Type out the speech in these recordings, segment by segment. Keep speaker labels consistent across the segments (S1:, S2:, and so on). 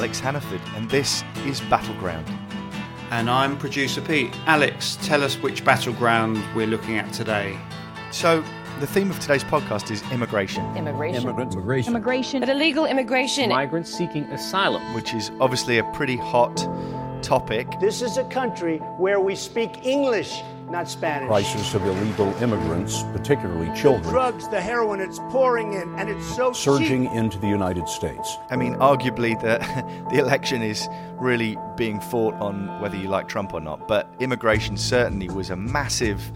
S1: I am Alex Hannaford, and this is Battleground.
S2: And I'm producer Pete. Alex, tell us which battleground we're looking at today.
S1: So, the theme of today's podcast is immigration,
S3: Immigration.
S4: Immigrants. Immigration.
S3: Immigration.
S5: But illegal immigration.
S4: Migrants seeking asylum.
S1: which is obviously a pretty hot topic.
S6: This is a country where we speak English, not Spanish.
S7: crisis of illegal immigrants, particularly children,
S6: Drugs, the heroin, it's pouring in, and it's so
S7: surging
S6: cheap.
S7: into the United States.
S1: I mean, arguably, the, the election is really being fought on whether you like Trump or not, but immigration certainly was a massive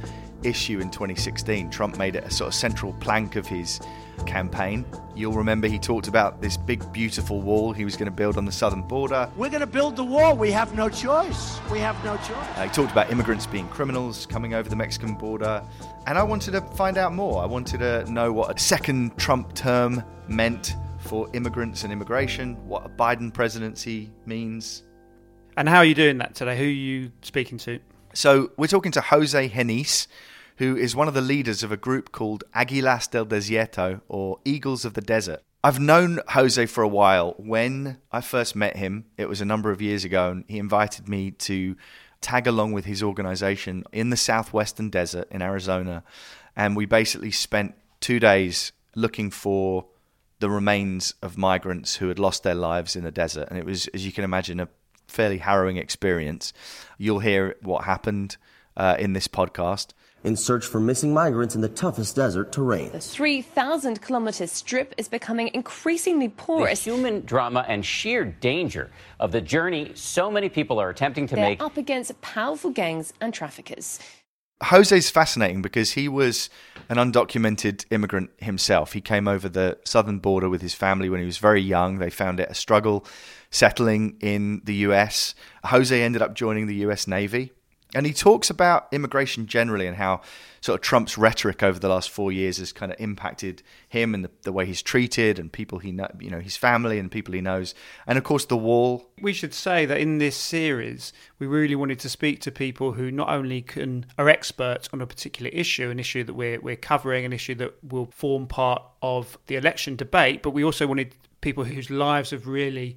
S1: issue in 2016. Trump made it a sort of central plank of his campaign. You'll remember he talked about this big, beautiful wall he was going to build on the southern border.
S6: We're going to build the wall. We have no choice. We have no choice.
S1: Uh, he talked about immigrants being criminals coming over the Mexican border. And I wanted to find out more. I wanted to know what a second Trump term meant for immigrants and immigration, what a Biden presidency means.
S2: And how are you doing that today? Who are you speaking to?
S1: So we're talking to Jose Genis, who is one of the leaders of a group called Aguilas del Desierto, or Eagles of the Desert. I've known Jose for a while. When I first met him, it was a number of years ago, and he invited me to tag along with his organization in the southwestern desert in Arizona. And we basically spent two days looking for the remains of migrants who had lost their lives in the desert. And it was, as you can imagine, a fairly harrowing experience. You'll hear what happened uh, in this podcast.
S8: In search for missing migrants in the toughest desert terrain.
S5: The 3,000 kilometer strip is becoming increasingly porous.
S4: The
S5: porous.
S4: human drama and sheer danger of the journey so many people are attempting to
S5: They're
S4: make.
S5: up against powerful gangs and traffickers.
S1: Jose's fascinating because he was an undocumented immigrant himself. He came over the southern border with his family when he was very young. They found it a struggle settling in the US. Jose ended up joining the US Navy. And he talks about immigration generally and how sort of Trump's rhetoric over the last four years has kind of impacted him and the, the way he's treated and people he know, you know, his family and people he knows. And of course, the wall
S2: We should say that in this series, we really wanted to speak to people who not only can are experts on a particular issue, an issue that we're we're covering, an issue that will form part of the election debate, but we also wanted people whose lives have really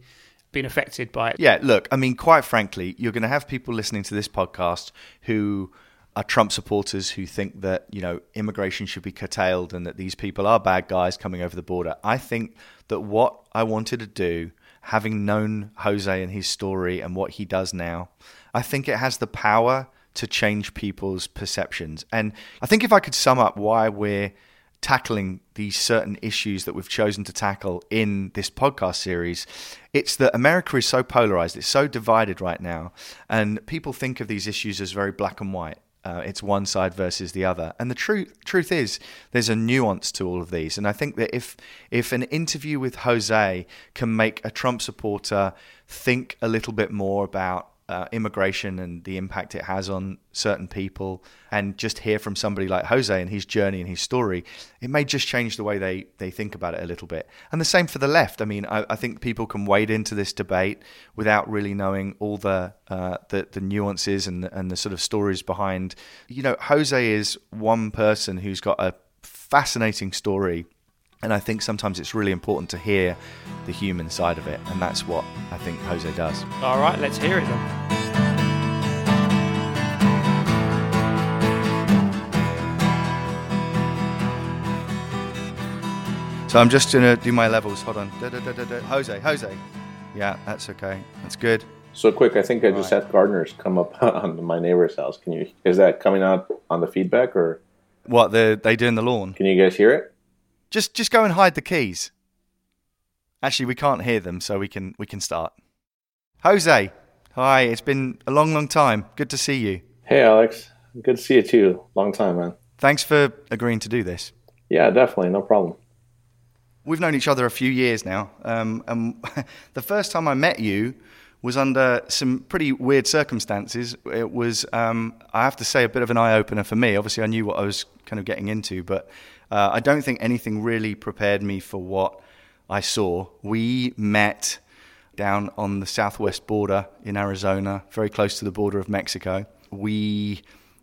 S2: been affected by it.
S1: Yeah, look, I mean, quite frankly, you're going to have people listening to this podcast who are Trump supporters who think that, you know, immigration should be curtailed and that these people are bad guys coming over the border. I think that what I wanted to do, having known Jose and his story and what he does now, I think it has the power to change people's perceptions. And I think if I could sum up why we're tackling these certain issues that we've chosen to tackle in this podcast series, it's that America is so polarized, it's so divided right now, and people think of these issues as very black and white. Uh, it's one side versus the other, and the truth truth is there's a nuance to all of these. And I think that if if an interview with Jose can make a Trump supporter think a little bit more about uh, immigration and the impact it has on certain people, and just hear from somebody like Jose and his journey and his story, it may just change the way they, they think about it a little bit. And the same for the left. I mean, I, I think people can wade into this debate without really knowing all the uh, the, the nuances and and the sort of stories behind. You know, Jose is one person who's got a fascinating story and I think sometimes it's really important to hear the human side of it, and that's what I think Jose does.
S2: All right, let's hear it then.
S1: So I'm just gonna do my levels. Hold on, da, da, da, da, da. Jose, Jose. Yeah, that's okay. That's good.
S9: So quick, I think I just had gardeners come up on my neighbor's house. Can you? Is that coming out on the feedback, or
S1: What the they do in the lawn?
S9: can you guys hear it?
S1: Just just go and hide the keys. Actually, we can't hear them, so we can we can start. Jose, hi. It's been a long, long time. Good to see you.
S9: Hey, Alex. Good to see you too. Long time, man.
S1: Thanks for agreeing to do this.
S9: Yeah, definitely, no problem.
S1: We've known each other a few years now. Um, and the first time I met you was under some pretty weird circumstances. It was, um, I have to say, a bit of an eye opener for me. Obviously, I knew what I was kind of getting into, but uh, I don't think anything really prepared me for what I saw. We met down on the southwest border in Arizona, very close to the border of Mexico. We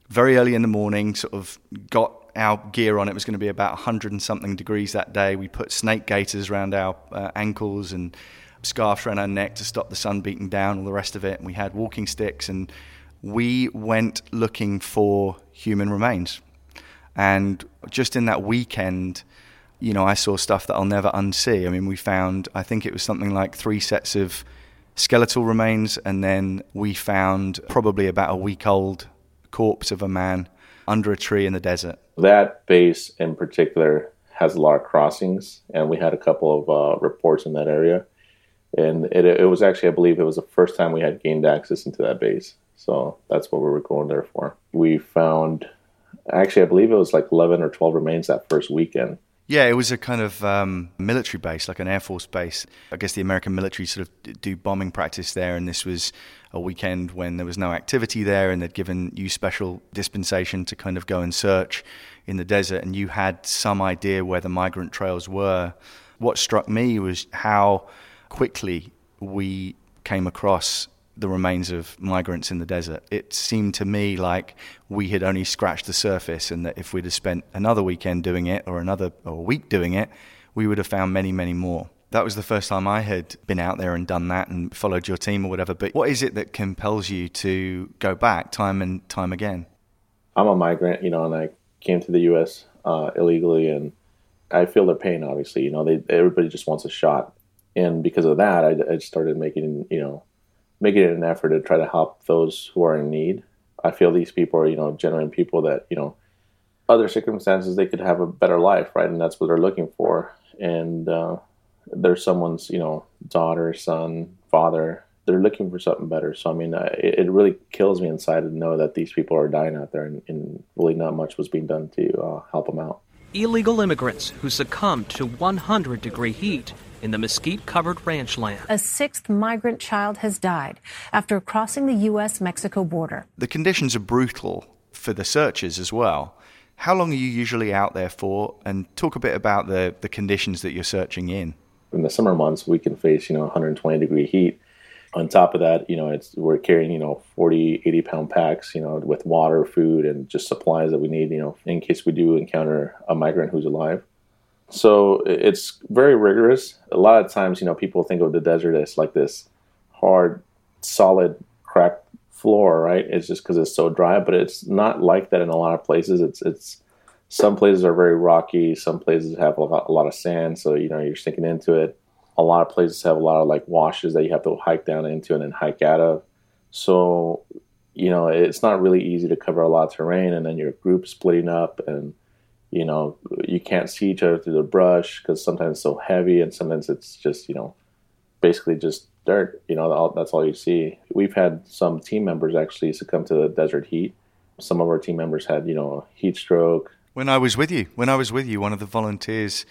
S1: very early in the morning sort of got our gear on. It was going to be about 100 and something degrees that day. We put snake gaiters around our uh, ankles and scarves around our neck to stop the sun beating down, all the rest of it. And we had walking sticks, and we went looking for human remains. And just in that weekend, you know, I saw stuff that I'll never unsee. I mean, we found, I think it was something like three sets of skeletal remains, and then we found probably about a week old corpse of a man under a tree in the desert.
S9: That base in particular has a lot of crossings, and we had a couple of uh, reports in that area. And it, it was actually, I believe, it was the first time we had gained access into that base. So that's what we were going there for. We found, actually, I believe it was like 11 or 12 remains that first weekend.
S1: Yeah, it was a kind of um, military base, like an Air Force base. I guess the American military sort of do bombing practice there, and this was a weekend when there was no activity there, and they'd given you special dispensation to kind of go and search in the desert, and you had some idea where the migrant trails were. What struck me was how quickly we came across the remains of migrants in the desert. It seemed to me like we had only scratched the surface, and that if we'd have spent another weekend doing it or another or a week doing it, we would have found many, many more. That was the first time I had been out there and done that and followed your team or whatever. But what is it that compels you to go back time and time again?
S9: I'm a migrant, you know, and I came to the U.S. Uh, illegally, and I feel their pain. Obviously, you know, they everybody just wants a shot, and because of that, I, I started making, you know, making it an effort to try to help those who are in need. I feel these people are, you know, genuine people that, you know, other circumstances they could have a better life, right? And that's what they're looking for. And uh, they're someone's, you know, daughter, son, father. They're looking for something better. So I mean, I, it really kills me inside to know that these people are dying out there, and, and really not much was being done to uh, help them out.
S3: Illegal immigrants who succumbed to 100 degree heat in the mesquite covered ranch land.
S10: A sixth migrant child has died after crossing the U.S. Mexico border.
S1: The conditions are brutal for the searchers as well. How long are you usually out there for? And talk a bit about the, the conditions that you're searching in.
S9: In the summer months, we can face, you know, 120 degree heat. On top of that, you know, it's we're carrying, you know, 40, 80 pound packs, you know, with water, food, and just supplies that we need, you know, in case we do encounter a migrant who's alive. So it's very rigorous. A lot of times, you know, people think of the desert as like this hard, solid, cracked floor, right? It's just because it's so dry, but it's not like that in a lot of places. It's it's some places are very rocky. Some places have a lot, a lot of sand, so you know you're sinking into it. A lot of places have a lot of like washes that you have to hike down into and then hike out of. So you know it's not really easy to cover a lot of terrain, and then your group splitting up and you know you can't see each other through the brush because sometimes it's so heavy and sometimes it's just you know basically just dirt you know that's all you see. We've had some team members actually succumb to the desert heat. Some of our team members had you know heat stroke.
S1: When i was with you when i was with you one of the volunteers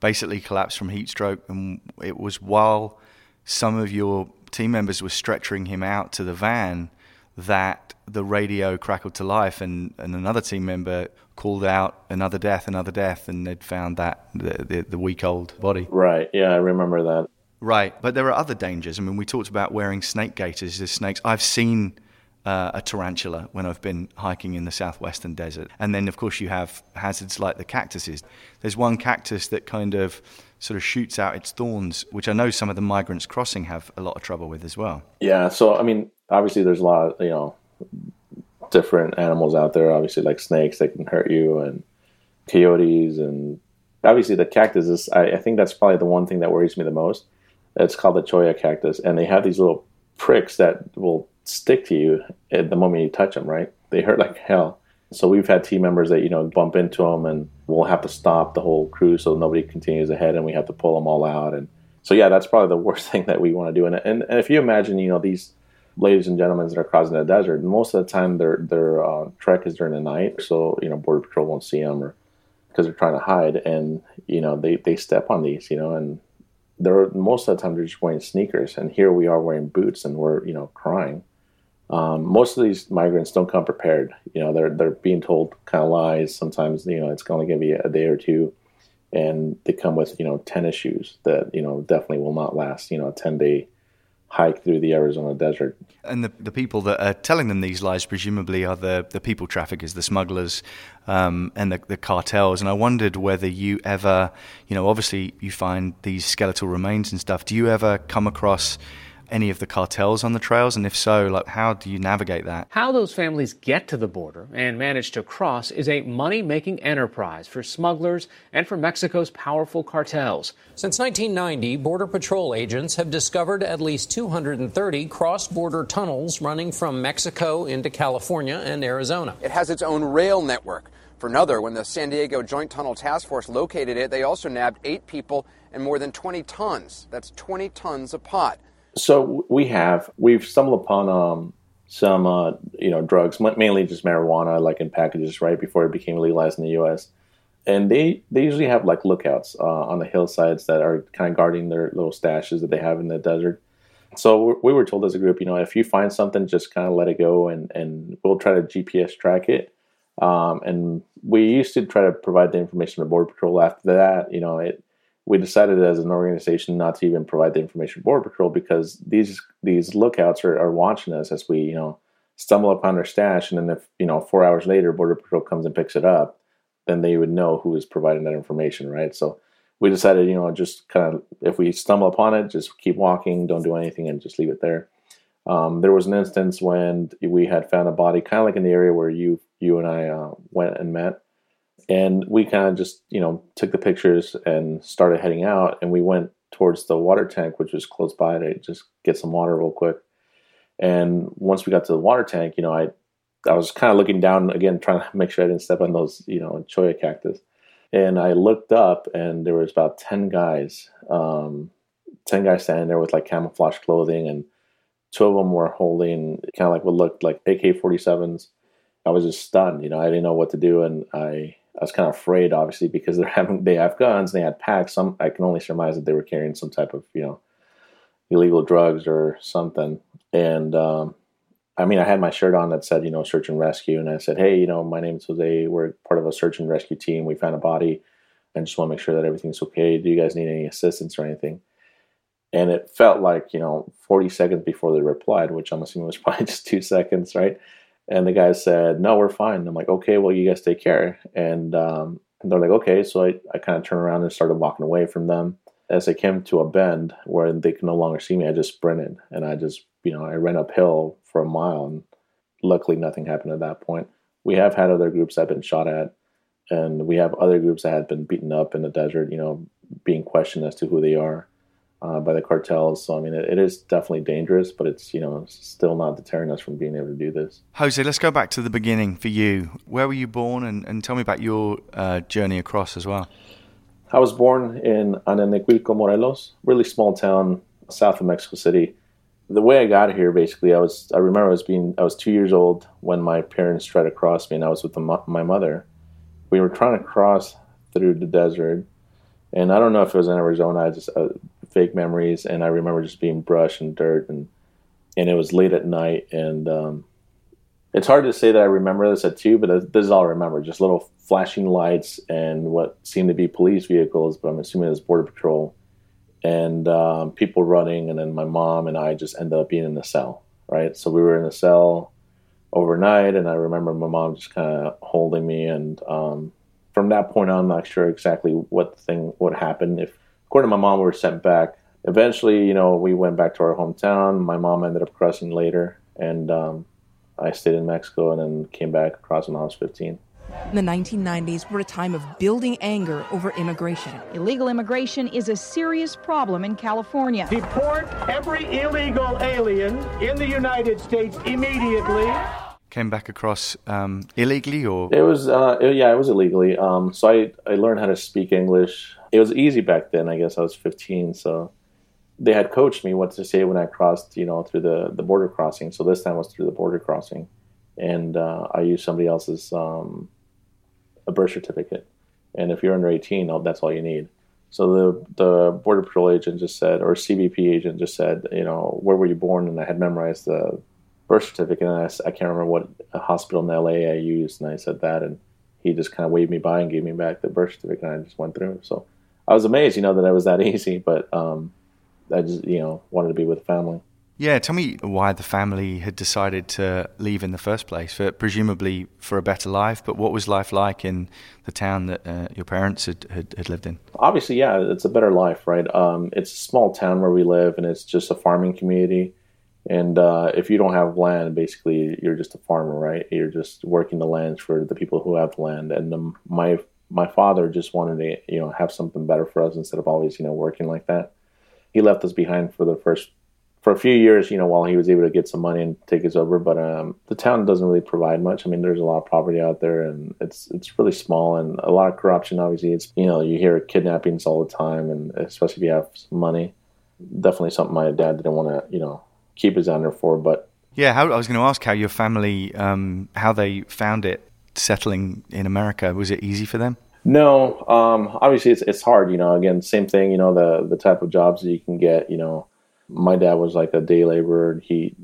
S1: basically collapsed from heat stroke and it was while some of your team members were stretching him out to the van that the radio crackled to life and, and another team member called out another death, another death, and they'd found that the, the, the week old body.
S9: Right. Yeah, I remember that.
S1: Right. But there are other dangers. I mean, we talked about wearing snake gaiters. There's snakes. I've seen uh, a tarantula when I've been hiking in the southwestern desert. And then, of course, you have hazards like the cactuses. There's one cactus that kind of sort of shoots out its thorns, which I know some of the migrants crossing have a lot of trouble with as well.
S9: Yeah. So, I mean, obviously, there's a lot of, you know, different animals out there, obviously, like snakes that can hurt you and coyotes. And obviously, the cactus is, I, I think that's probably the one thing that worries me the most. It's called the cholla cactus. And they have these little pricks that will stick to you at the moment you touch them, right? They hurt like hell. So we've had team members that, you know, bump into them and we'll have to stop the whole crew so nobody continues ahead and we have to pull them all out. And so, yeah, that's probably the worst thing that we want to do. And, and, and if you imagine, you know, these ladies and gentlemen that are crossing the desert, most of the time their, their uh, trek is during the night. So, you know, Border Patrol won't see them or because they're trying to hide. And, you know, they, they step on these, you know, and they're most of the time they're just wearing sneakers. And here we are wearing boots and we're, you know, crying um, most of these migrants don't come prepared. You know, they're they're being told kind of lies. Sometimes you know it's only going to be a day or two, and they come with you know ten issues that you know definitely will not last. You know, a ten day hike through the Arizona desert.
S1: And the, the people that are telling them these lies presumably are the, the people traffickers, the smugglers, um, and the, the cartels. And I wondered whether you ever, you know, obviously you find these skeletal remains and stuff. Do you ever come across any of the cartels on the trails? And if so, like how do you navigate that?
S11: How those families get to the border and manage to cross is a money making enterprise for smugglers and for Mexico's powerful cartels.
S12: Since 1990, Border Patrol agents have discovered at least 230 cross border tunnels running from Mexico into California and Arizona.
S13: It has its own rail network. For another, when the San Diego Joint Tunnel Task Force located it, they also nabbed eight people and more than 20 tons. That's 20 tons of pot.
S9: So we have we've stumbled upon um, some uh, you know drugs, mainly just marijuana, like in packages right before it became legalized in the U.S. And they they usually have like lookouts uh, on the hillsides that are kind of guarding their little stashes that they have in the desert. So we were told as a group, you know, if you find something, just kind of let it go, and and we'll try to GPS track it. Um, and we used to try to provide the information to Border Patrol. After that, you know, it we decided as an organization not to even provide the information Border Patrol because these these lookouts are, are watching us as we you know stumble upon our stash, and then if you know four hours later Border Patrol comes and picks it up, then they would know who is providing that information, right? So we decided, you know, just kind of if we stumble upon it, just keep walking, don't do anything, and just leave it there. Um, there was an instance when we had found a body, kind of like in the area where you you and I uh, went and met and we kind of just, you know, took the pictures and started heading out. And we went towards the water tank, which was close by to just get some water real quick. And once we got to the water tank, you know, I I was kind of looking down again, trying to make sure I didn't step on those, you know, cholla cactus. And I looked up, and there was about ten guys, um, ten guys standing there with like camouflage clothing, and two of them were holding kind of like what looked like AK-47s. I was just stunned, you know, I didn't know what to do, and I I was kind of afraid, obviously, because they're having they have guns, they had packs. Some I can only surmise that they were carrying some type of you know illegal drugs or something. And um, I mean, I had my shirt on that said you know search and rescue, and I said, hey, you know, my name is Jose. We're part of a search and rescue team. We found a body, and just want to make sure that everything's okay. Do you guys need any assistance or anything? And it felt like you know 40 seconds before they replied, which I'm assuming was probably just two seconds, right? And the guy said, "No, we're fine." I'm like, "Okay, well, you guys take care." And, um, and they're like, "Okay." So I, I kind of turned around and started walking away from them. As I came to a bend where they could no longer see me, I just sprinted and I just, you know, I ran uphill for a mile. And luckily, nothing happened at that point. We have had other groups that have been shot at, and we have other groups that had been beaten up in the desert. You know, being questioned as to who they are uh, by the cartels. So I mean, it, it is definitely dangerous, but it's you know still not deterring us from being able to do this.
S1: Jose, let's go back to the beginning for you. Where were you born, and, and tell me about your uh, journey across as well.
S9: I was born in Anenecuilco, Morelos, really small town south of Mexico City. The way I got here, basically, I was I remember I was being I was two years old when my parents tried to cross me, and I was with the, my mother. We were trying to cross through the desert, and I don't know if it was in Arizona. I just uh, fake memories, and I remember just being brush and dirt, and and it was late at night, and um, it's hard to say that I remember this at two, but this is all I remember: just little flashing lights and what seemed to be police vehicles, but I'm assuming it was border patrol, and um, people running, and then my mom and I just ended up being in the cell, right? So we were in the cell overnight, and I remember my mom just kind of holding me, and um, from that point on, I'm not sure exactly what thing what happened if according to my mom, we were sent back. Eventually, you know, we went back to our hometown. My mom ended up crossing later, and um, I stayed in Mexico and then came back across when I was 15.
S14: The 1990s were a time of building anger over immigration.
S15: Illegal immigration is a serious problem in California.
S6: Deport every illegal alien in the United States immediately.
S1: Came back across um, illegally, or
S9: it was uh, yeah, it was illegally. Um, so I I learned how to speak English it was easy back then. I guess I was 15, so they had coached me what to say when I crossed, you know, through the the border crossing. So this time was through the border crossing, and uh, I used somebody else's um, a birth certificate. And if you're under 18, that's all you need. So the the border patrol agent just said, or CBP agent just said, you know, where were you born? And I had memorized the birth certificate, and I, I can't remember what hospital in LA I used, and I said that, and he just kind of waved me by and gave me back the birth certificate, and I just went through. So I was amazed, you know, that it was that easy, but um, I just, you know, wanted to be with the family.
S1: Yeah, tell me why the family had decided to leave in the first place, for, presumably for a better life. But what was life like in the town that uh, your parents had, had, had, lived in?
S9: Obviously, yeah, it's a better life, right? Um, it's a small town where we live, and it's just a farming community. And uh, if you don't have land, basically, you're just a farmer, right? You're just working the lands for the people who have land. And um, my my father just wanted to, you know, have something better for us instead of always, you know, working like that. He left us behind for the first for a few years, you know, while he was able to get some money and take us over. But um, the town doesn't really provide much. I mean, there's a lot of poverty out there, and it's it's really small and a lot of corruption. Obviously, it's you know you hear kidnappings all the time, and especially if you have money. Definitely something my dad didn't want to you know keep his under for. But
S1: yeah, how, I was going to ask how your family um, how they found it settling in America. Was it easy for them?
S9: No, um, obviously it's it's hard. You know, again, same thing. You know, the the type of jobs that you can get. You know my dad was like a day laborer. He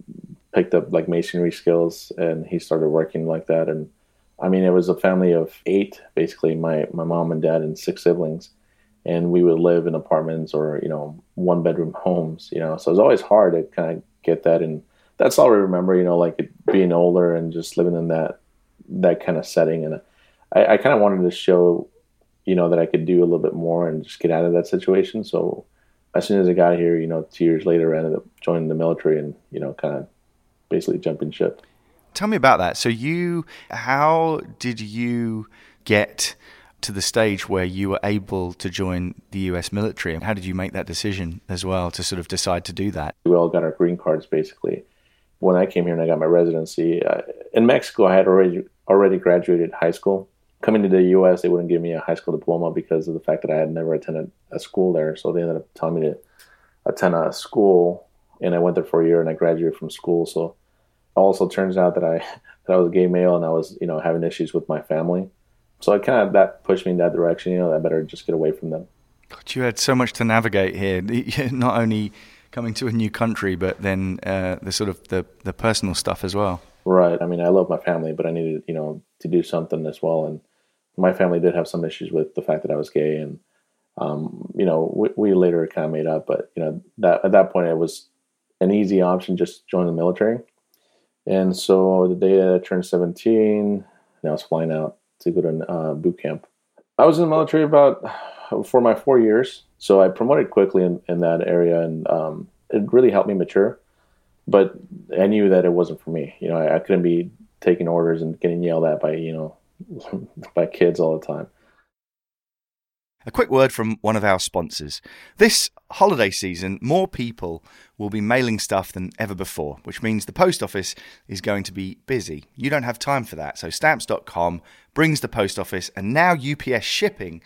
S9: picked up like masonry skills and he started working like that. And I mean, it was a family of eight, basically my, my mom and dad and six siblings. And we would live in apartments or, you know, one bedroom homes, you know, so it's always hard to kind of get that. And that's all I remember, you know, like being older and just living in that, that kind of setting. And I, I kind of wanted to show, you know, that I could do a little bit more and just get out of that situation. So, as soon as I got here, you know, two years later, I ended up joining the military and, you know, kind of basically jumping ship.
S1: Tell me about that. So, you, how did you get to the stage where you were able to join the US military? And how did you make that decision as well to sort of decide to do that?
S9: We all got our green cards basically. When I came here and I got my residency uh, in Mexico, I had already already graduated high school coming to the U.S., they wouldn't give me a high school diploma because of the fact that I had never attended a school there. So they ended up telling me to attend a school, and I went there for a year and I graduated from school. So also turns out that I that I was a gay male and I was you know having issues with my family. So it kind of that pushed me in that direction. You know, I better just get away from them.
S1: God, you had so much to navigate here. Not only coming to a new country, but then uh, the sort of the the personal stuff as well.
S9: Right. I mean, I love my family, but I needed, you know, to do something as well. And my family did have some issues with the fact that I was gay, and um, you know, we, we, later kind of made up. But you know, that at that point, it was an easy option just join the military. And so the day that I turned 17, I was flying out to go to uh, boot camp. I was in the military about for my four years, so I promoted quickly in, in that area, and um, it really helped me mature but I knew that it wasn't for me. You know, I, I couldn't be taking orders and getting yelled at by you know by kids all the time.
S1: A quick word from one of our sponsors. This holiday season, more people will be mailing stuff than ever before, which means the post office is going to be busy. You don't have time for that, so stamps.com brings the post office and now UPS shipping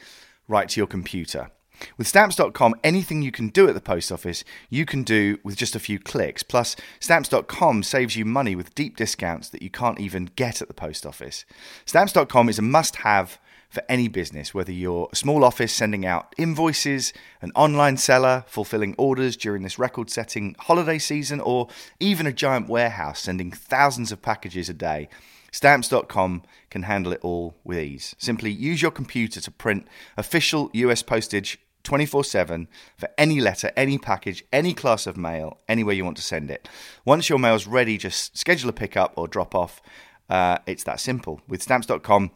S1: right to your computer. With stamps.com, anything you can do at the post office, you can do with just a few clicks. Plus, stamps.com saves you money with deep discounts that you can't even get at the post office. Stamps.com is a must have for any business, whether you're a small office sending out invoices, an online seller fulfilling orders during this record setting holiday season, or even a giant warehouse sending thousands of packages a day. Stamps.com can handle it all with ease. Simply use your computer to print official US postage 24 7 for any letter, any package, any class of mail, anywhere you want to send it. Once your mail's ready, just schedule a pickup or drop off. Uh, it's that simple. With stamps.com,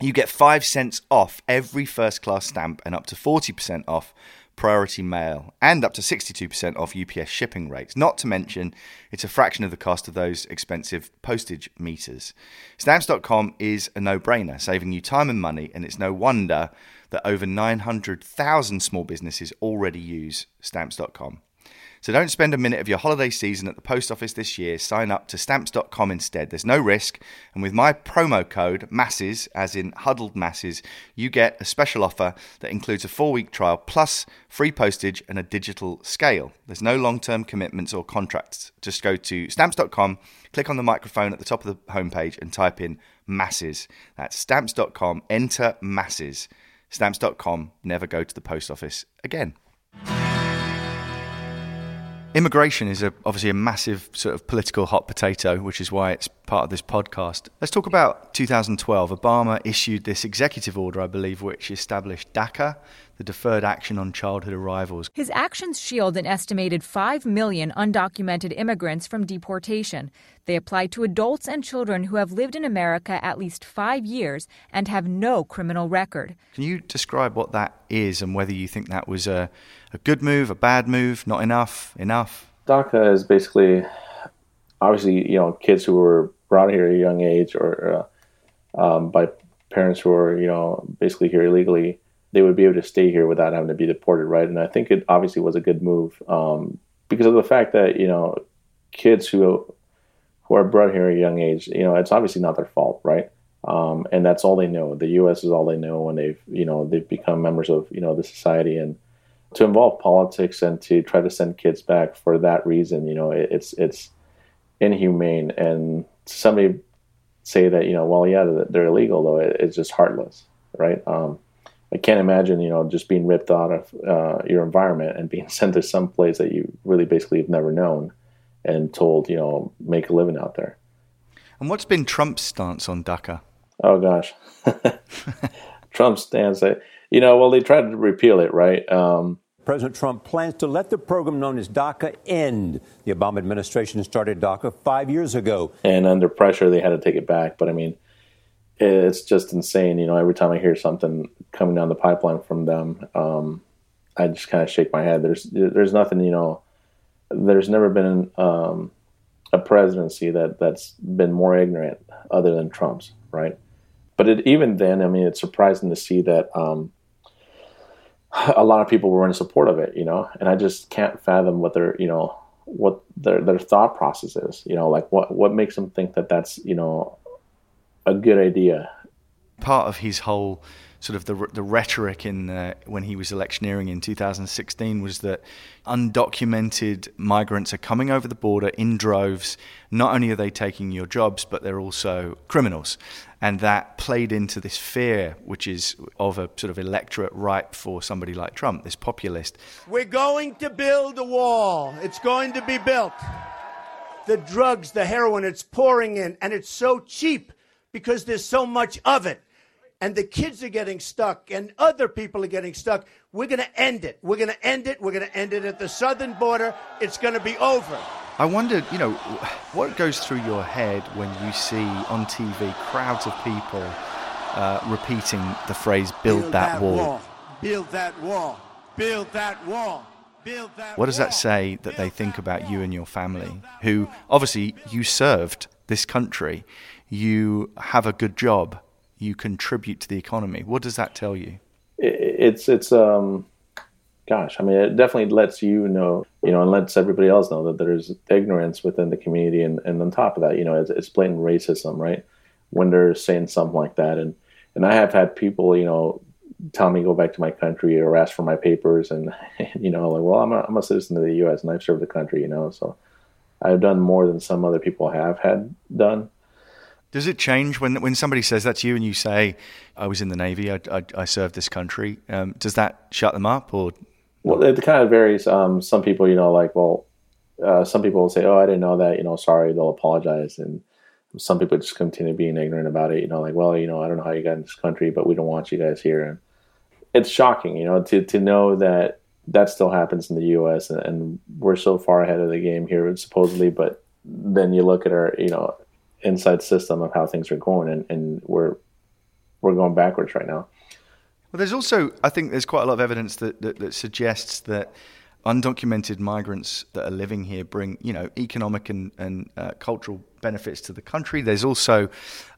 S1: you get 5 cents off every first class stamp and up to 40% off priority mail and up to 62% off UPS shipping rates. Not to mention, it's a fraction of the cost of those expensive postage meters. Stamps.com is a no brainer, saving you time and money, and it's no wonder that over 900,000 small businesses already use stamps.com. So don't spend a minute of your holiday season at the post office this year. Sign up to stamps.com instead. There's no risk. And with my promo code MASSES, as in huddled masses, you get a special offer that includes a four week trial plus free postage and a digital scale. There's no long term commitments or contracts. Just go to stamps.com, click on the microphone at the top of the homepage, and type in masses. That's stamps.com, enter masses. Stamps.com, never go to the post office again. Immigration is a, obviously a massive sort of political hot potato, which is why it's part of this podcast. Let's talk about 2012. Obama issued this executive order, I believe, which established DACA, the Deferred Action on Childhood Arrivals.
S15: His actions shield an estimated 5 million undocumented immigrants from deportation. They apply to adults and children who have lived in America at least five years and have no criminal record.
S1: Can you describe what that is and whether you think that was a, a good move, a bad move, not enough, enough?
S9: DACA is basically, obviously, you know, kids who were brought here at a young age or uh, um, by parents who are, you know, basically here illegally, they would be able to stay here without having to be deported, right? And I think it obviously was a good move um, because of the fact that, you know, kids who who are brought here at a young age, you know, it's obviously not their fault, right? Um, and that's all they know. The U.S. is all they know when they've, you know, they've become members of, you know, the society and to involve politics and to try to send kids back for that reason, you know, it, it's it's inhumane. And somebody say that, you know, well, yeah, they're illegal though. It, it's just heartless, right? Um, I can't imagine, you know, just being ripped out of uh, your environment and being sent to some place that you really basically have never known and told, you know, make a living out there.
S1: And what's been Trump's stance on DACA?
S9: Oh gosh, Trump's stance, you know, well, they tried to repeal it, right? Um,
S16: President Trump plans to let the program known as DACA end. The Obama administration started DACA five years ago.
S9: And under pressure, they had to take it back. But I mean, it's just insane. You know, every time I hear something coming down the pipeline from them, um, I just kind of shake my head. There's there's nothing. You know, there's never been um, a presidency that that's been more ignorant other than Trump's, right? But it, even then, I mean, it's surprising to see that um, a lot of people were in support of it, you know, and I just can't fathom what their, you know, what their their thought process is, you know, like what what makes them think that that's, you know, a good idea.
S1: Part of his whole sort of the the rhetoric in when he was electioneering in 2016 was that undocumented migrants are coming over the border in droves. Not only are they taking your jobs, but they're also criminals, and that played into this fear, which is of a sort of electorate ripe for somebody like Trump, this populist.
S17: We're going to build a wall. It's going to be built. The drugs, the heroin, it's pouring in, and it's so cheap because there's so much of it and the kids are getting stuck and other people are getting stuck. We're going to end it. We're going to end it. We're going to end it at the southern border. It's going to be over.
S1: I wondered, you know, what goes through your head when you see on TV crowds of people uh, repeating the phrase "build, build that, that wall. wall.
S17: build that wall, build that wall."
S1: What does that say that they think about you and your family, who obviously you served this country, you have a good job, you contribute to the economy. What does that tell you?
S9: It's it's um, gosh, I mean, it definitely lets you know, you know, and lets everybody else know that there's ignorance within the community, and, and on top of that, you know, it's, it's blatant racism, right? When they're saying something like that, and and I have had people, you know, tell me go back to my country or ask for my papers, and you know, like, well, I'm a, I'm a citizen of the U.S. and I've served the country, you know, so I've done more than some other people have had done
S1: does it change when when somebody says that to you and you say, "I was in the navy, I, I, I served this country"? Um, does that shut them up, or?
S9: Well, it kind of varies. Um, some people, you know, like well, uh, some people will say, "Oh, I didn't know that." You know, sorry. They'll apologize, and some people just continue being ignorant about it. You know, like, well, you know, I don't know how you got in this country, but we don't want you guys here. And it's shocking, you know, to to know that that still happens in the U.S. and, and we're so far ahead of the game here, supposedly. But then you look at our, you know, inside system of how things are going, and, and we're we're going backwards right now.
S1: Well, there's also, I think, there's quite a lot of evidence that, that, that suggests that undocumented migrants that are living here bring, you know, economic and, and uh, cultural benefits to the country. There's also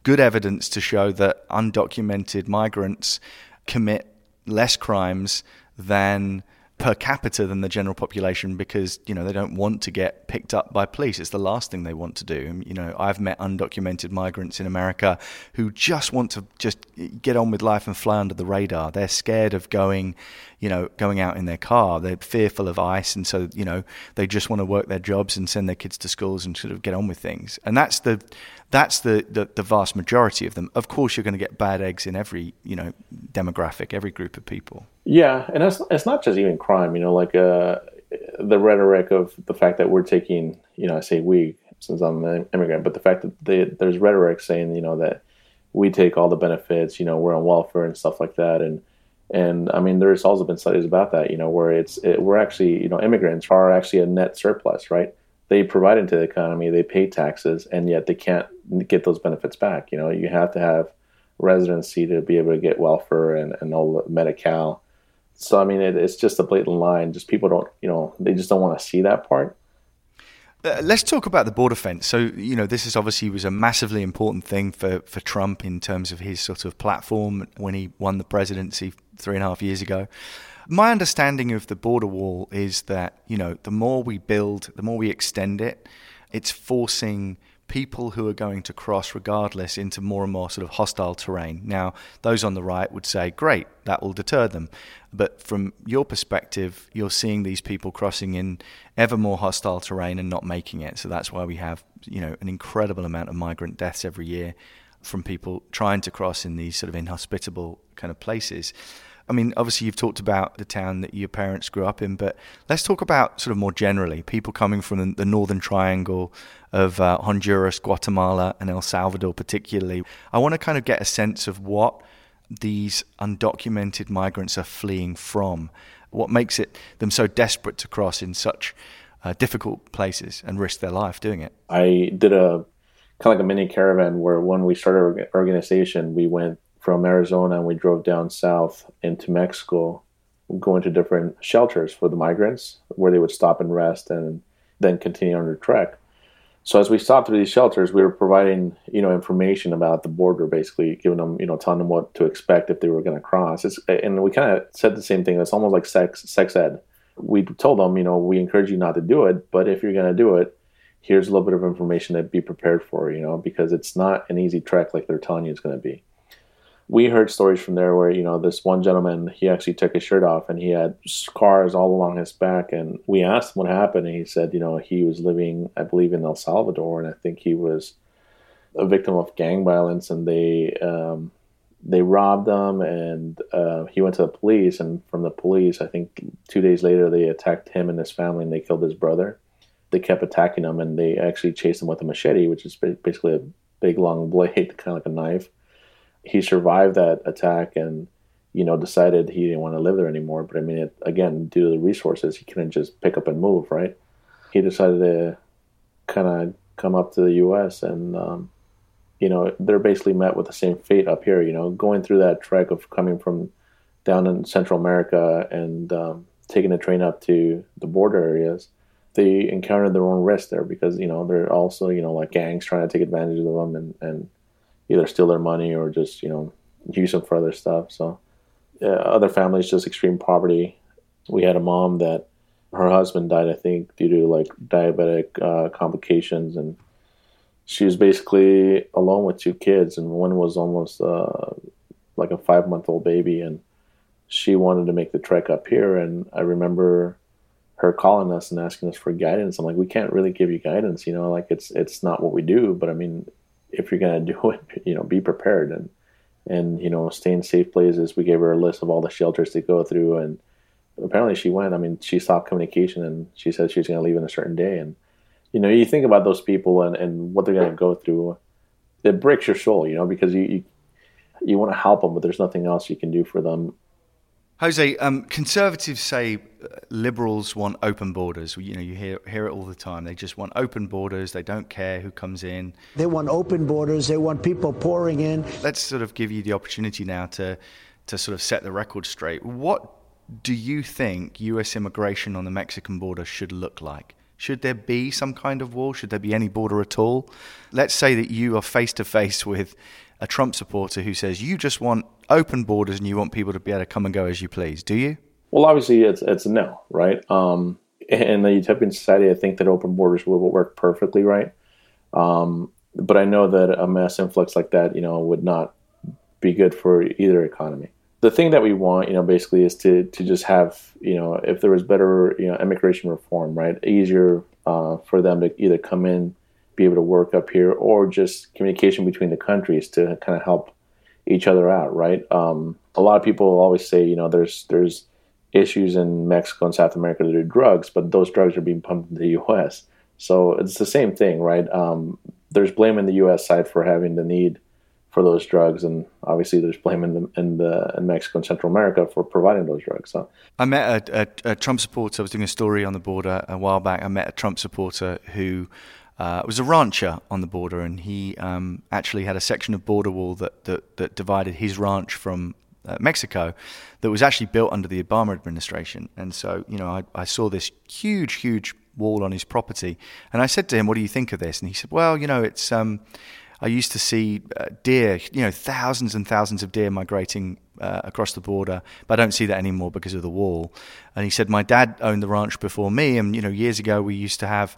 S1: good evidence to show that undocumented migrants commit less crimes than per capita than the general population because you know they don't want to get picked up by police. It's the last thing they want to do. You know, I've met undocumented migrants in America who just want to just get on with life and fly under the radar. They're scared of going, you know, going out in their car. They're fearful of ICE, and so you know they just want to work their jobs and send their kids to schools and sort of get on with things. And that's the that's the, the, the vast majority of them. Of course, you're going to get bad eggs in every you know demographic, every group of people.
S9: Yeah, and it's it's not just even crime. You know, like uh, the rhetoric of the fact that we're taking, you know, I say we since I'm an immigrant, but the fact that they, there's rhetoric saying, you know, that we take all the benefits, you know, we're on welfare and stuff like that, and And I mean, there's also been studies about that, you know, where it's it, we're actually, you know, immigrants are actually a net surplus, right? They provide into the economy, they pay taxes, and yet they can't get those benefits back. You know, you have to have residency to be able to get welfare and, and all the Medi-Cal. So I mean, it, it's just a blatant line. Just people don't, you know, they just don't want to see that part.
S1: Uh, let's talk about the border fence. So, you know, this is obviously was a massively important thing for, for Trump in terms of his sort of platform when he won the presidency three and a half years ago. My understanding of the border wall is that, you know, the more we build, the more we extend it, it's forcing people who are going to cross regardless into more and more sort of hostile terrain. Now, those on the right would say, great, that will deter them. But from your perspective, you're seeing these people crossing in ever more hostile terrain and not making it. So that's why we have, you know, an incredible amount of migrant deaths every year from people trying to cross in these sort of inhospitable kind of places. I mean, obviously, you've talked about the town that your parents grew up in, but let's talk about sort of more generally people coming from the, northern triangle of uh, Honduras, Guatemala, and El Salvador, particularly. I want to kind of get a sense of what these undocumented migrants are fleeing from, what makes it them so desperate to cross in such uh, difficult places and risk their life doing it.
S9: I did a kind of like a mini caravan where when we started our organization, we went from Arizona and we drove down south into Mexico, going to different shelters for the migrants where they would stop and rest and then continue on their trek. So as we stopped through these shelters, we were providing, you know, information about the border, basically giving them, you know, telling them what to expect if they were going to cross. It's, and we kind of said the same thing. It's almost like sex, sex ed. We told them, you know, we encourage you not to do it, but if you're going to do it, here's a little bit of information to be prepared for, you know, because it's not an easy trek like they're telling you it's going to be we heard stories from there where you know this one gentleman he actually took his shirt off and he had scars all along his back. And we asked him what happened and he said you know he was living i believe in el salvador and i think he was a victim of gang violence and they um, they robbed him and uh, he went to the police. And from the police i think two days later they attacked him and his family and they killed his brother. They kept attacking him and they actually chased him with a machete which is basically a big long blade kind of like a knife he survived that attack and you know decided he didn't want to live there anymore. But I mean, it, again, due to the resources, he couldn't just pick up and move. Right? He decided to kind of come up to the U.S. and um, you know they're basically met with the same fate up here. You know, going through that trek of coming from down in Central America and um, taking the train up to the border areas, they encountered their own risk there because you know they're also you know like gangs trying to take advantage of them and and either steal their money or just you know use them for other stuff. So other families just extreme poverty. We had a mom that her husband died, I think, due to like diabetic uh, complications, and she was basically alone with two kids, and one was almost uh, like a five month old baby, and she wanted to make the trek up here, and I remember her calling us and asking us for guidance. I'm like, we can't really give you guidance, you know, like it's it's not what we do, but I mean, if you're going to do it, you know, be prepared and and you know, stay in safe places. We gave her a list of all the shelters to go through, and apparently she went. I mean, she stopped communication and she said she was going to leave in a certain day. And you know, you think about those people and, and what they're going to go through. It breaks your soul, you know, because you, you you want to help them, but there's nothing else you can do for them
S1: Jose, um, conservatives say uh, liberals want open borders. You know, you hear hear it all the time. They just want open borders. They don't care who comes in.
S18: They want open borders. They want people pouring in.
S1: Let's sort of give you the opportunity now to to sort of set the record straight. What do you think U.S. immigration on the Mexican border should look like? Should there be some kind of wall? Should there be any border at all? Let's say that you are face to face with a Trump supporter who says you just want open borders and you want people to be able to come and go as you please. Do you?
S9: Well, obviously, it's it's a no, right? Um, in the utopian society, I think that open borders will work perfectly, right? Um, but I know that a mass influx like that, you know, would not be good for either economy. The thing that we want, you know, basically is to to just have, you know, if there was better, you know, immigration reform, right, easier uh, for them to either come in, be able to work up here, or just communication between the countries to kind of help each other out, right? Um, a lot of people always say, you know, there's there's issues in Mexico and South America that are drugs, but those drugs are being pumped into the U.S. So it's the same thing, right? Um, there's blame in the U.S. side for having the need for those drugs, and obviously there's blame in the, in the in Mexico and Central America for providing those drugs. So
S1: I met a, a, a Trump supporter. I was doing a story on the border a while back. I met a Trump supporter who. Uh, was a rancher on the border, and he um, actually had a section of border wall that, that, that divided his ranch from uh, Mexico that was actually built under the Obama administration. And so, you know, I, I, saw this huge, huge wall on his property, and I said to him, "What do you think of this?" And he said, "Well, you know, it's." Um, I used to see uh, deer, you know, thousands and thousands of deer migrating uh, across the border, but I don't see that anymore because of the wall. And he said, my dad owned the ranch before me, and you know, years ago we used to have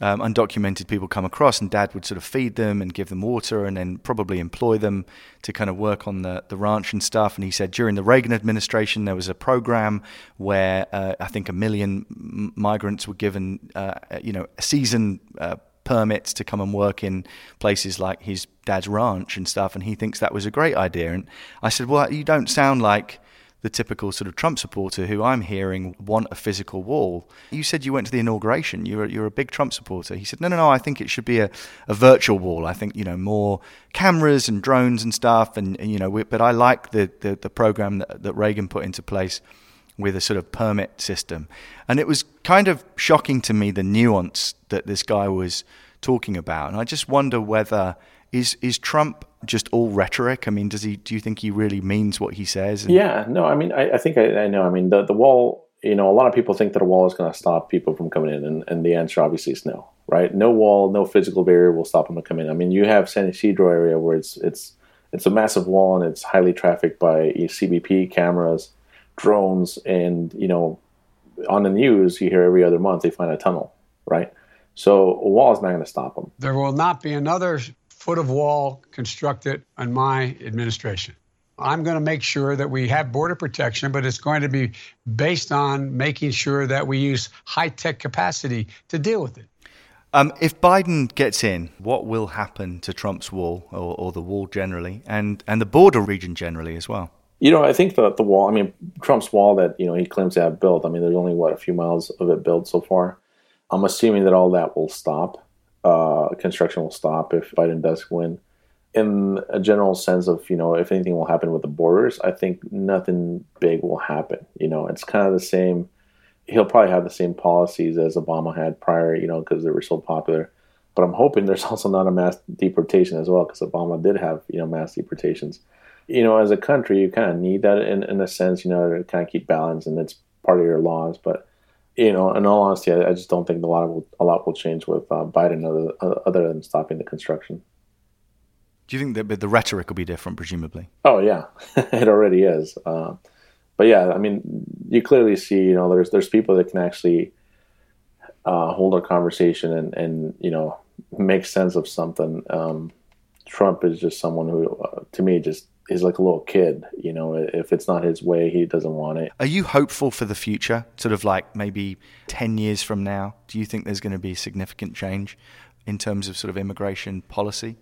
S1: um, undocumented people come across, and Dad would sort of feed them and give them water, and then probably employ them to kind of work on the, the ranch and stuff. And he said during the Reagan administration there was a program where uh, I think a million m- migrants were given, uh, you know, a season uh, permits to come and work in places like his dad's ranch and stuff. And he thinks that was a great idea. And I said, well, you don't sound like the typical sort of Trump supporter who I'm hearing want a physical wall. You said you went to the inauguration. You're you're a big Trump supporter. He said, no, no, no. I think it should be a, a virtual wall. I think you know more cameras and drones and stuff. And, and you know, but I like the, the, the program that, that Reagan put into place with a sort of permit system. And it was kind of shocking to me the nuance that this guy was talking about. And I just wonder whether is is Trump just all rhetoric? I mean, does he? Do you think he really means what he says?
S9: And- yeah, no. I mean, I, I think I, I, know. I mean, the the wall. You know, a lot of people think that a wall is going to stop people from coming in, and, and the answer obviously is no. Right? No wall, no physical barrier will stop them from coming in. I mean, you have San Ysidro area where it's it's it's a massive wall and it's highly trafficked by CBP cameras, drones, and you know, on the news you hear every other month they find a tunnel. Right? So a wall is not going to stop them.
S19: There will not be another foot of wall constructed in my administration. I'm going to make sure that we have border protection, but it's going to be based on making sure that we use high tech capacity to deal with it.
S1: Um, if Biden gets in, what will happen to Trump's wall or, or, the wall generally, and, and the border region generally as well?
S9: You know, I think the the wall. I mean, Trump's wall that you know he claims to have built. I mean, there's only what a few miles of it built so far. I'm assuming that all that will stop uh, construction will stop if Biden does win. In a general sense of, you know, if anything will happen with the borders, I think nothing big will happen. You know, it's kind of the same. He'll probably have the same policies as Obama had prior, you know, because they were so popular. But I'm hoping there's also not a mass deportation as well, because Obama did have, you know, mass deportations. You know, as a country, you kind of need that in, in a sense, you know, to kind of keep balance, and it's part of your laws. But you know, in all honesty, I, I just don't think a lot will a lot will change with uh, Biden other, other than stopping the construction.
S1: Do you think that the rhetoric will be different, presumably?
S9: Oh yeah, it already is. Uh, but yeah, I mean, you clearly see, you know, there's there's people that can actually uh, hold a conversation and and you know make sense of something. Um, Trump is just someone who, uh, to me, just is like a little kid. You know, if it's not his way, he doesn't want it.
S1: Are you hopeful for the future? Sort of like maybe 10 years from now? Do you think there's going to be significant change in terms of sort of immigration policy?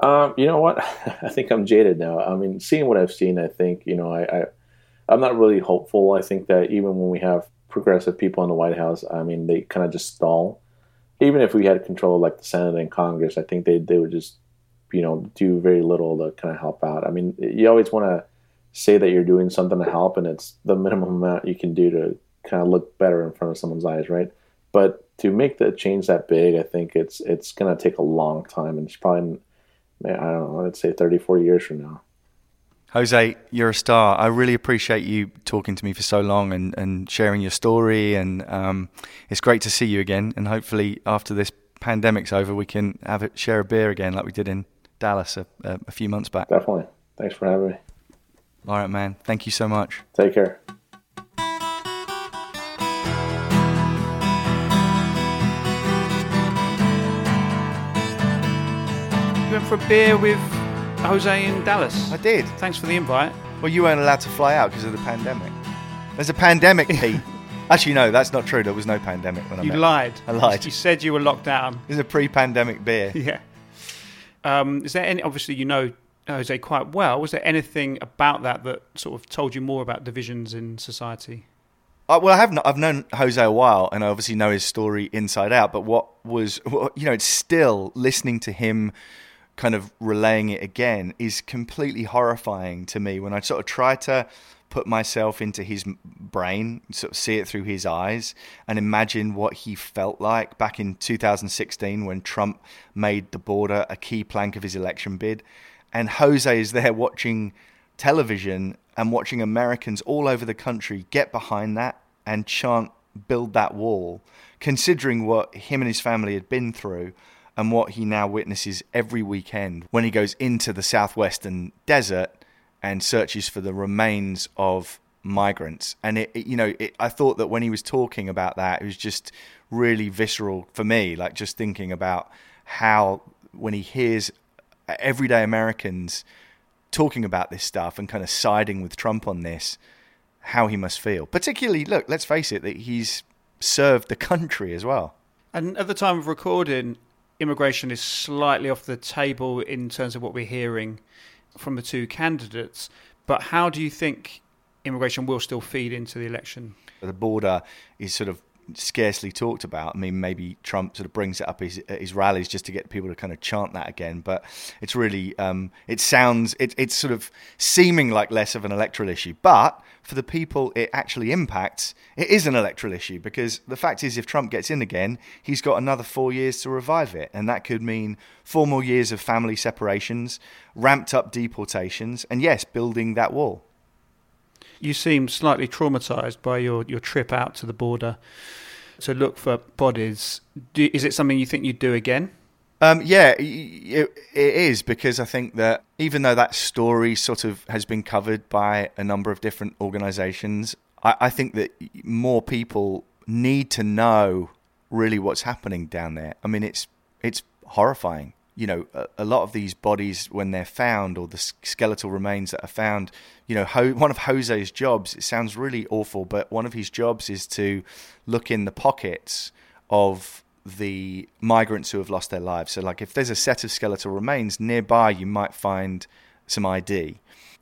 S9: Um, you know what? I think I'm jaded now. I mean, seeing what I've seen, I think, you know, I, I, I'm not really hopeful. I think that even when we have progressive people in the White House, I mean, they kind of just stall. Even if we had control of like the Senate and Congress, I think they, they would just you know do very little to kind of help out. I mean, you always want to say that you're doing something to help, and it's the minimum amount you can do to kind of look better in front of someone's eyes, right? But to make the change that big, I think it's it's going to take a long time, and it's probably I don't know, let's say 30, 40 years from now.
S1: Jose, you're a star. I really appreciate you talking to me for so long and, and sharing your story. And um, it's great to see you again. And hopefully, after this pandemic's over, we can have it, share a beer again like we did in Dallas a, a, a few months back.
S9: Definitely. Thanks for having me.
S1: All right, man. Thank you so much.
S9: Take care.
S2: You went for a beer with Jose in Dallas.
S1: I did.
S2: Thanks for the invite.
S1: Well, you weren't allowed to fly out because of the pandemic. There's a pandemic, Pete. Actually, no, that's not true. There was no pandemic when I
S2: you
S1: met.
S2: lied.
S1: I lied.
S2: You said you were locked down.
S1: It's a pre-pandemic beer.
S2: Yeah. Um, is there any? Obviously, you know Jose quite well. Was there anything about that that sort of told you more about divisions in society?
S1: Uh, well, I have. Not, I've known Jose a while, and I obviously know his story inside out. But what was, you know, it's still listening to him kind of relaying it again is completely horrifying to me when I sort of try to put myself into his brain, sort of see it through his eyes, and imagine what he felt like back in 2016 when Trump made the border a key plank of his election bid. And Jose is there watching television and watching Americans all over the country get behind that and chant, build that wall, considering what him and his family had been through and what he now witnesses every weekend when he goes into the southwestern desert and searches for the remains of migrants. And it, it you know, it, I thought that when he was talking about that, it was just really visceral for me. Like just thinking about how when he hears everyday Americans talking about this stuff and kind of siding with Trump on this, how he must feel. Particularly, look, let's face it, that he's served the country as well.
S2: And at the time of recording, immigration is slightly off the table in terms of what we're hearing from the two candidates. But how do you think immigration will still feed into the election?
S1: The border is sort of scarcely talked about. I mean, maybe Trump sort of brings it up his, his rallies just to get people to kind of chant that again. But it's really, um, it sounds, it, it's sort of seeming like less of an electoral issue. But for the people it actually impacts, it is an electoral issue because the fact is, if Trump gets in again, he's got another four years to revive it. And that could mean four more years of family separations, ramped up deportations, and yes, building that wall.
S2: You seem slightly traumatized by your, your trip out to the border to look for bodies. Do, is it something you think you'd do again?
S1: Um, yeah, it, it is because I think that even though that story sort of has been covered by a number of different organizations, I, I think that more people need to know really what's happening down there. I mean, it's it's horrifying you know, a, a, lot of these bodies, when they're found, or the skeletal remains that are found, you know, Ho- one of Jose's jobs, it sounds really awful, but one of his jobs is to look in the pockets of the migrants who have lost their lives. So, like, if there's a set of skeletal remains nearby, you might find some ID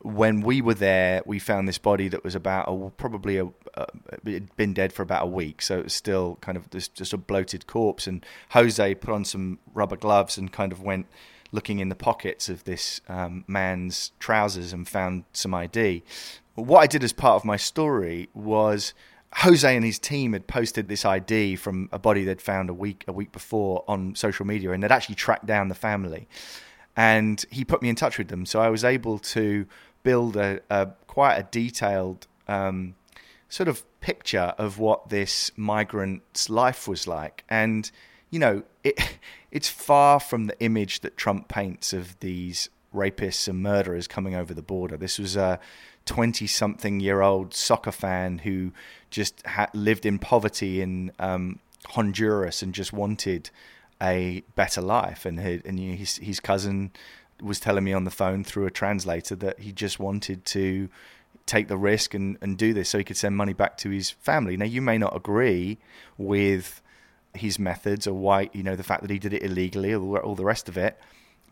S1: when we were there, we found this body that was about a, probably a, a had been dead for about a week, so it was still kind of just a bloated corpse. And Jose put on some rubber gloves and kind of went looking in the pockets of this um, man's trousers and found some ID. What I did as part of my story was Jose and his team had posted this ID from a body they'd found a week a week before on social media, and they'd actually tracked down the family. And he put me in touch with them, so I was able to build a, a quite a detailed um, sort of picture of what this migrant's life was like. And you know, it it's far from the image that Trump paints of these rapists and murderers coming over the border. This was a 20 something year old soccer fan who just ha- lived in poverty in um, Honduras and just wanted a better life. And, and you know, his, his cousin was telling me on the phone through a translator that he just wanted to take the risk and, and do this so he could send money back to his family. Now, you may not agree with his methods or why, you know, the fact that he did it illegally or all the rest of it.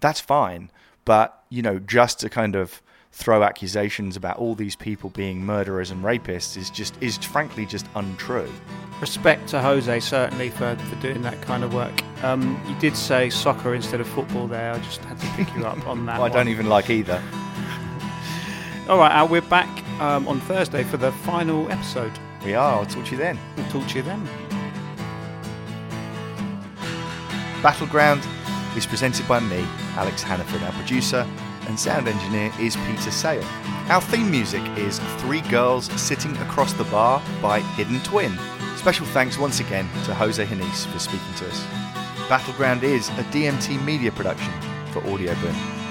S1: That's fine. But, you know, just to kind of throw accusations about all these people being murderers and rapists is just is frankly just untrue.
S2: Respect to Jose certainly for, for doing that kind of work. Um, you did say soccer instead of football there. I just had to pick you up on that.
S1: well, I don't even like either.
S2: All right, Al, we're back um, on Thursday for the final episode.
S1: We are. I'll talk to you then.
S2: We'll talk to you then.
S1: Battleground is presented by me, Alex Hannaford, our producer and sound engineer is Peter Sale. Our theme music is Three Girls Sitting Across the Bar by Hidden Twin. Special thanks once again to Jose Genis for speaking to us. Battleground is a DMT media production for Audioboom.